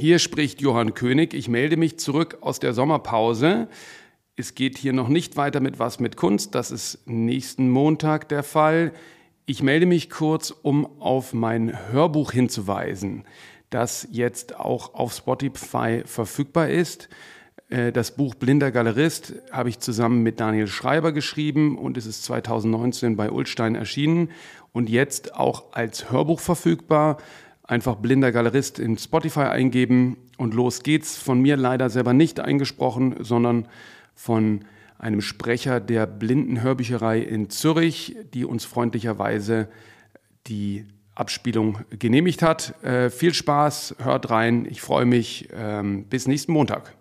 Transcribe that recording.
Hier spricht Johann König. Ich melde mich zurück aus der Sommerpause. Es geht hier noch nicht weiter mit was mit Kunst. Das ist nächsten Montag der Fall. Ich melde mich kurz, um auf mein Hörbuch hinzuweisen, das jetzt auch auf Spotify verfügbar ist. Äh, das Buch Blinder Galerist habe ich zusammen mit Daniel Schreiber geschrieben und es ist 2019 bei Ulstein erschienen und jetzt auch als Hörbuch verfügbar. Einfach Blinder Galerist in Spotify eingeben und los geht's. Von mir leider selber nicht eingesprochen, sondern von einem Sprecher der Blindenhörbücherei in Zürich, die uns freundlicherweise die Abspielung genehmigt hat. Äh, viel Spaß, hört rein, ich freue mich. Ähm, bis nächsten Montag.